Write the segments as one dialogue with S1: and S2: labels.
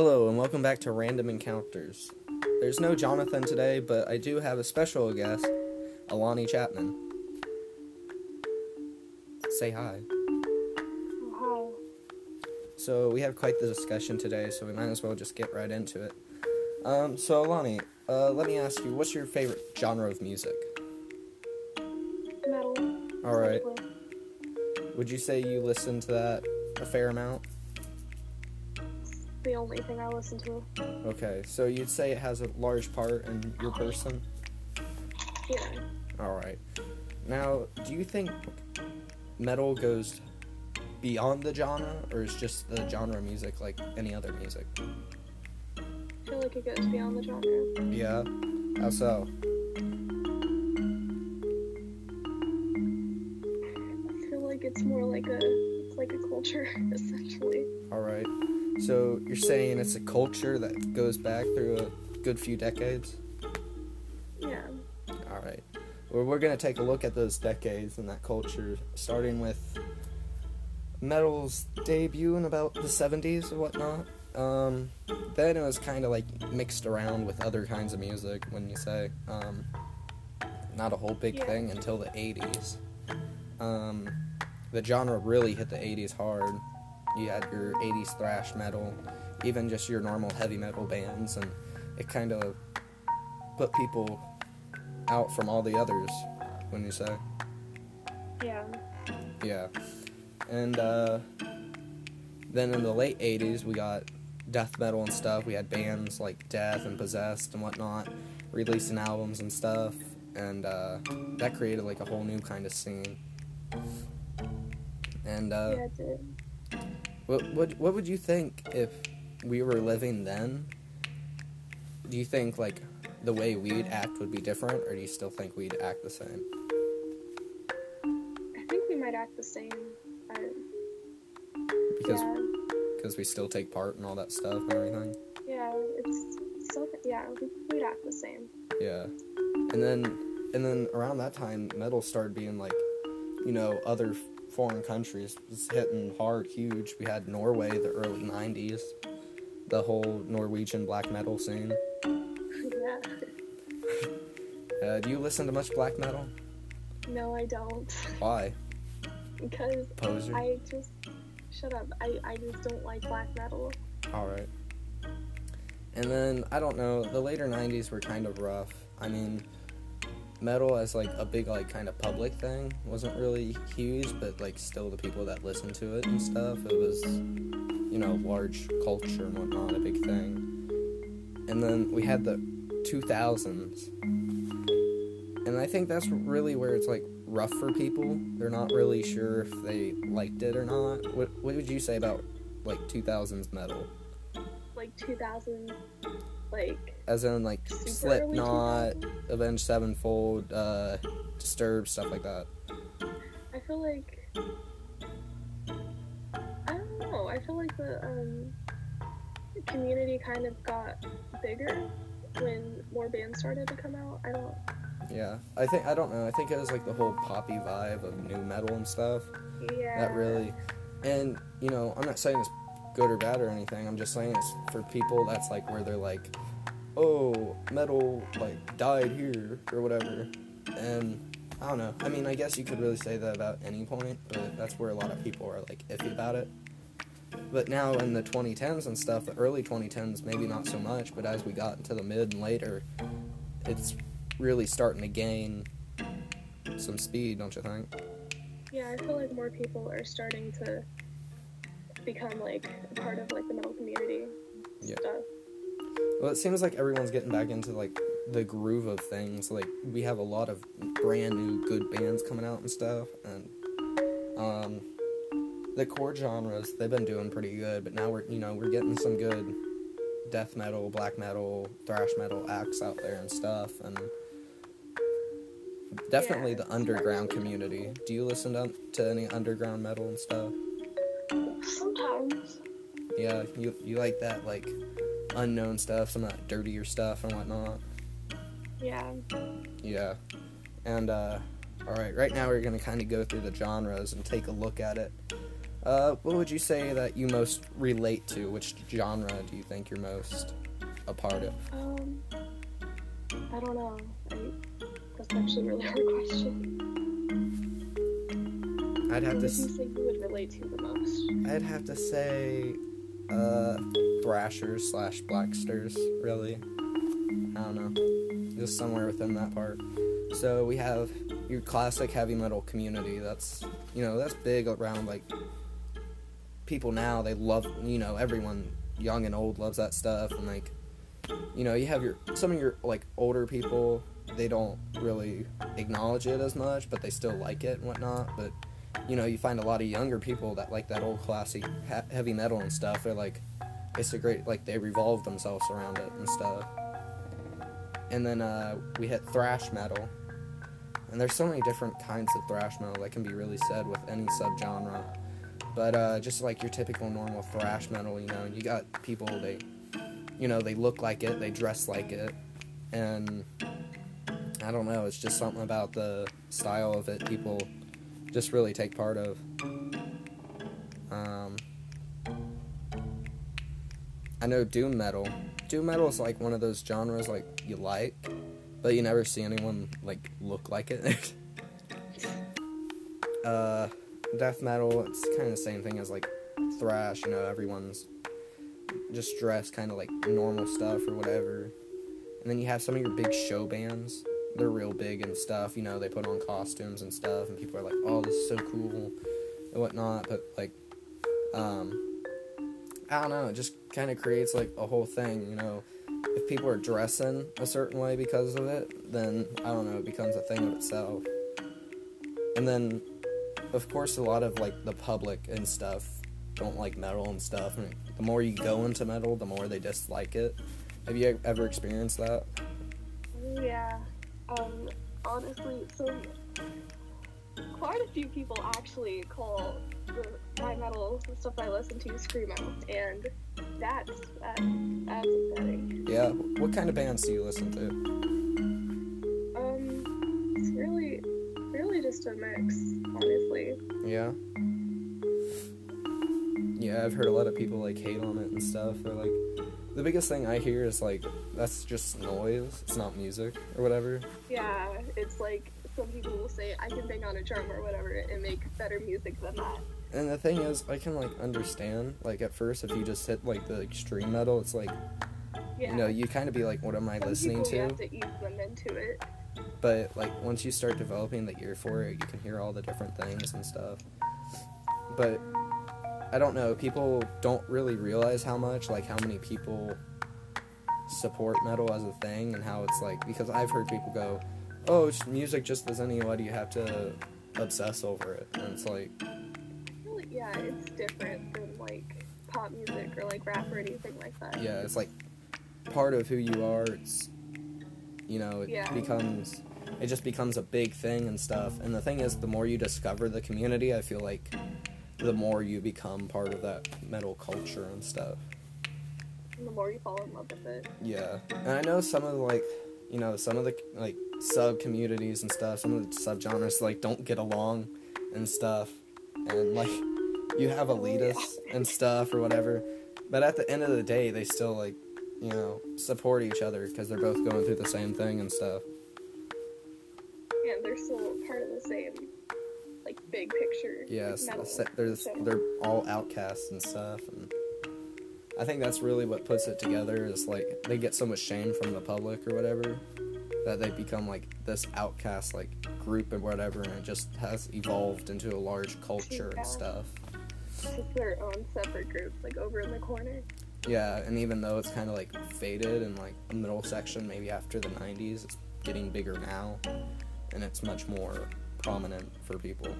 S1: Hello, and welcome back to Random Encounters. There's no Jonathan today, but I do have a special guest, Alani Chapman. Say hi.
S2: Oh,
S1: So, we have quite the discussion today, so we might as well just get right into it. Um, so, Alani, uh, let me ask you, what's your favorite genre of music?
S2: Metal.
S1: Alright. Would you say you listen to that a fair amount?
S2: The only thing I listen to.
S1: Okay, so you'd say it has a large part in your person?
S2: Yeah.
S1: Alright. Now, do you think metal goes beyond the genre, or is just the genre music like any other music?
S2: I feel like it goes beyond the genre.
S1: Yeah. How so?
S2: I feel like it's more like a it's like a culture essentially.
S1: Alright. So you're saying it's a culture that goes back through a good few decades?
S2: Yeah.
S1: Alright. Well, we're going to take a look at those decades and that culture, starting with metal's debut in about the 70s or whatnot. Um, then it was kind of like mixed around with other kinds of music, when you say. Um, not a whole big
S2: Yeah.
S1: thing until the 80s. Um, the genre really hit the 80s hard. You had your 80s thrash metal, even just your normal heavy metal bands, and it kind of put people out from all the others, wouldn't you say.
S2: Yeah.
S1: Yeah. And uh, then in the late 80s, we got death metal and stuff. We had bands like Death and Possessed and whatnot releasing albums and stuff. And uh, that created like a whole new kind of scene. And uh,
S2: yeah, it did.
S1: What, what, what would you think if we were living then? Do you think like the way we'd act would be different, or do you still think we'd act the same?
S2: I think we might act the same. I,
S1: Because
S2: yeah.
S1: because we still take part in all that stuff and everything.
S2: Yeah. It's so yeah. We, we'd act the same.
S1: Yeah. And then and then around that time metal started being like, you know, other foreign countries was hitting hard, huge. We had Norway the early 90s. The whole Norwegian black metal scene.
S2: yeah.
S1: Uh, do you listen to much black metal?
S2: No, I don't.
S1: Why?
S2: because
S1: Poser.
S2: I just shut up. I I just don't like black metal.
S1: All right. And then I don't know. The later '90s were kind of rough. I mean, metal as like a big like kind of public thing wasn't really huge, but like still the people that listened to it and stuff, it was you know large culture and whatnot, a big thing. And then we had the 2000s, and I think that's really where it's like rough for people. They're not really sure if they liked it or not. What What would you say about like 2000s metal?
S2: Like 2000, like
S1: As in like Slipknot,
S2: 2000s.
S1: Avenged Sevenfold, uh, Disturbed, stuff like that.
S2: I feel like I don't know. I feel like the um, community kind of got bigger when more bands started to come out. I don't.
S1: Yeah, I think I don't know. I think it was like the whole poppy vibe of nu metal and stuff
S2: Yeah.
S1: that really, and you know, I'm not saying it's good or bad or anything. I'm just saying it's for people that's like where they're like, oh, metal like died here or whatever, and I don't know. I mean, I guess you could really say that about any point, but that's where a lot of people are like iffy about it. But now in the 2010s and stuff, the early 2010s, maybe not so much, but as we got into the mid and later, it's really starting to gain some speed, don't you think?
S2: Yeah, I feel like more people are starting to become like a part of like the metal community
S1: Yeah.
S2: stuff.
S1: Well, it seems like everyone's getting back into like the groove of things. Like we have a lot of brand new good bands coming out and stuff, and um, the core genres they've been doing pretty good. But now we're you know we're getting some good death metal, black metal, thrash metal acts out there and stuff, and definitely
S2: Yeah,
S1: the underground community. Do you listen to, to any underground metal and stuff?
S2: Sometimes.
S1: Yeah, you you like that like unknown stuff, some of that dirtier stuff and whatnot.
S2: Yeah.
S1: Yeah. And uh all right, right now we're going to kind of go through the genres and take a look at it. Uh, what would you say that you most relate to? Which genre do you think you're most a part of?
S2: Um, I don't know. I, that's actually a really hard question.
S1: I'd have to.
S2: Relate to the most?
S1: I'd have to say, uh, Thrashers slash Blacksters. Really, I don't know, just somewhere within that part. So we have your classic heavy metal community. That's you know that's big around like people now. They love you know everyone, young and old, loves that stuff. And like, you know, you have your some of your like older people. They don't really acknowledge it as much, but they still like it and whatnot. But you know, you find a lot of younger people that like that old classic heavy metal and stuff. They're like, it's a great like they revolve themselves around it and stuff. And then uh, we hit thrash metal, and there's so many different kinds of thrash metal that can be really said with any subgenre. But uh, just like your typical normal thrash metal, you know, you got people they, you know, they look like it, they dress like it, and I don't know, it's just something about the style of it people just really take part of. Um, I know doom metal. Doom metal is like one of those genres like you like, but you never see anyone like look like it. uh, death metal, it's kind of the same thing as like thrash. You know, everyone's just dressed kind of like normal stuff or whatever. And then you have some of your big show bands. They're real big and stuff. You know, they put on costumes and stuff, and people are like, "Oh, this is so cool," and whatnot. But like, um, I don't know. It just kind of creates like a whole thing. You know, if people are dressing a certain way because of it, then I don't know. It becomes a thing of itself. And then, of course, a lot of like the public and stuff don't like metal and stuff. The more you go into metal, the more they dislike it. Have you ever experienced that?
S2: Yeah. Um, honestly, so quite a few people actually call the my metal the stuff I listen to screamo, and that's that, that's upsetting.
S1: Yeah. What kind of bands do you listen to?
S2: Um, it's really, really just a mix, honestly.
S1: Yeah. Yeah, I've heard a lot of people like hate on it and stuff. Or like, the biggest thing I hear is like, that's just noise. It's not music or whatever.
S2: Yeah, it's like some people will say I can bang on a drum or whatever and make better music than that.
S1: And the thing is, I can like understand. Like at first, if you just hit like the extreme metal, it's like,
S2: Yeah.
S1: you know, you kind of be like, what am I
S2: Some
S1: listening
S2: people, You
S1: to?
S2: have to ease them into it.
S1: But like once you start developing the ear for it, you can hear all the different things and stuff. But I don't know, people don't really realize how much like how many people support metal as a thing and how it's like because I've heard people go, "Oh, it's music just as any why do you have to obsess over it?" And it's like,
S2: yeah, it's different than like pop music or like rap or anything like that.
S1: yeah, it's like part of who you are. It's you know, it
S2: Yeah.
S1: becomes it just becomes a big thing and stuff. And the thing is, the more you discover the community, I feel like the more you become part of that metal culture and stuff.
S2: And the more you fall in love with it.
S1: Yeah, and I know some of the, like, you know, some of the like sub communities and stuff. Some of the subgenres like don't get along and stuff, and like you have
S2: yeah.
S1: elitists and stuff or whatever. But at the end of the day, they still like, you know, support each other because they're both going through the same thing and stuff.
S2: And they're still part of the same big picture.
S1: Yes,
S2: metal.
S1: they're
S2: So-
S1: they're all outcasts and stuff, and I think that's really what puts it together. Is like they get so much shame from the public or whatever that they become like this outcast like group or whatever, and it just has evolved into a large culture
S2: Yeah.
S1: and stuff.
S2: It's just their own separate group, like over in the corner.
S1: Yeah, and even though it's kind of like faded and like the middle section, maybe after the '90s, it's getting bigger now, and it's much more prominent for people.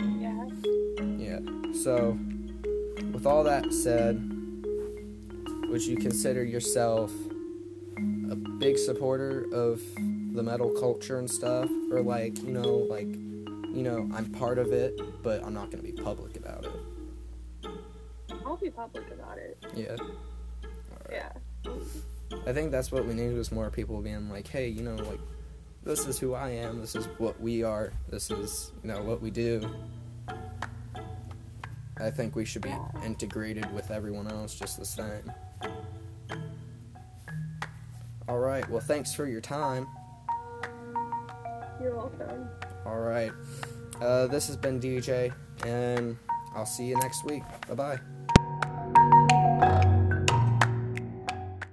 S2: Yeah.
S1: Yeah. So, with all that said, would you consider yourself a big supporter of the metal culture and stuff, or like you know, like you know, I'm part of it, but I'm not gonna be public about it.
S2: I'll be public about it.
S1: Yeah.
S2: Yeah.
S1: I think that's what we need is more people being like, hey, you know, like this is who I am. This is what we are. This is you know what we do. I think we should be integrated with everyone else just the same. All right. Well, thanks for your time.
S2: You're welcome.
S1: All right. Uh, this has been DJ, and I'll see you next week. Bye bye.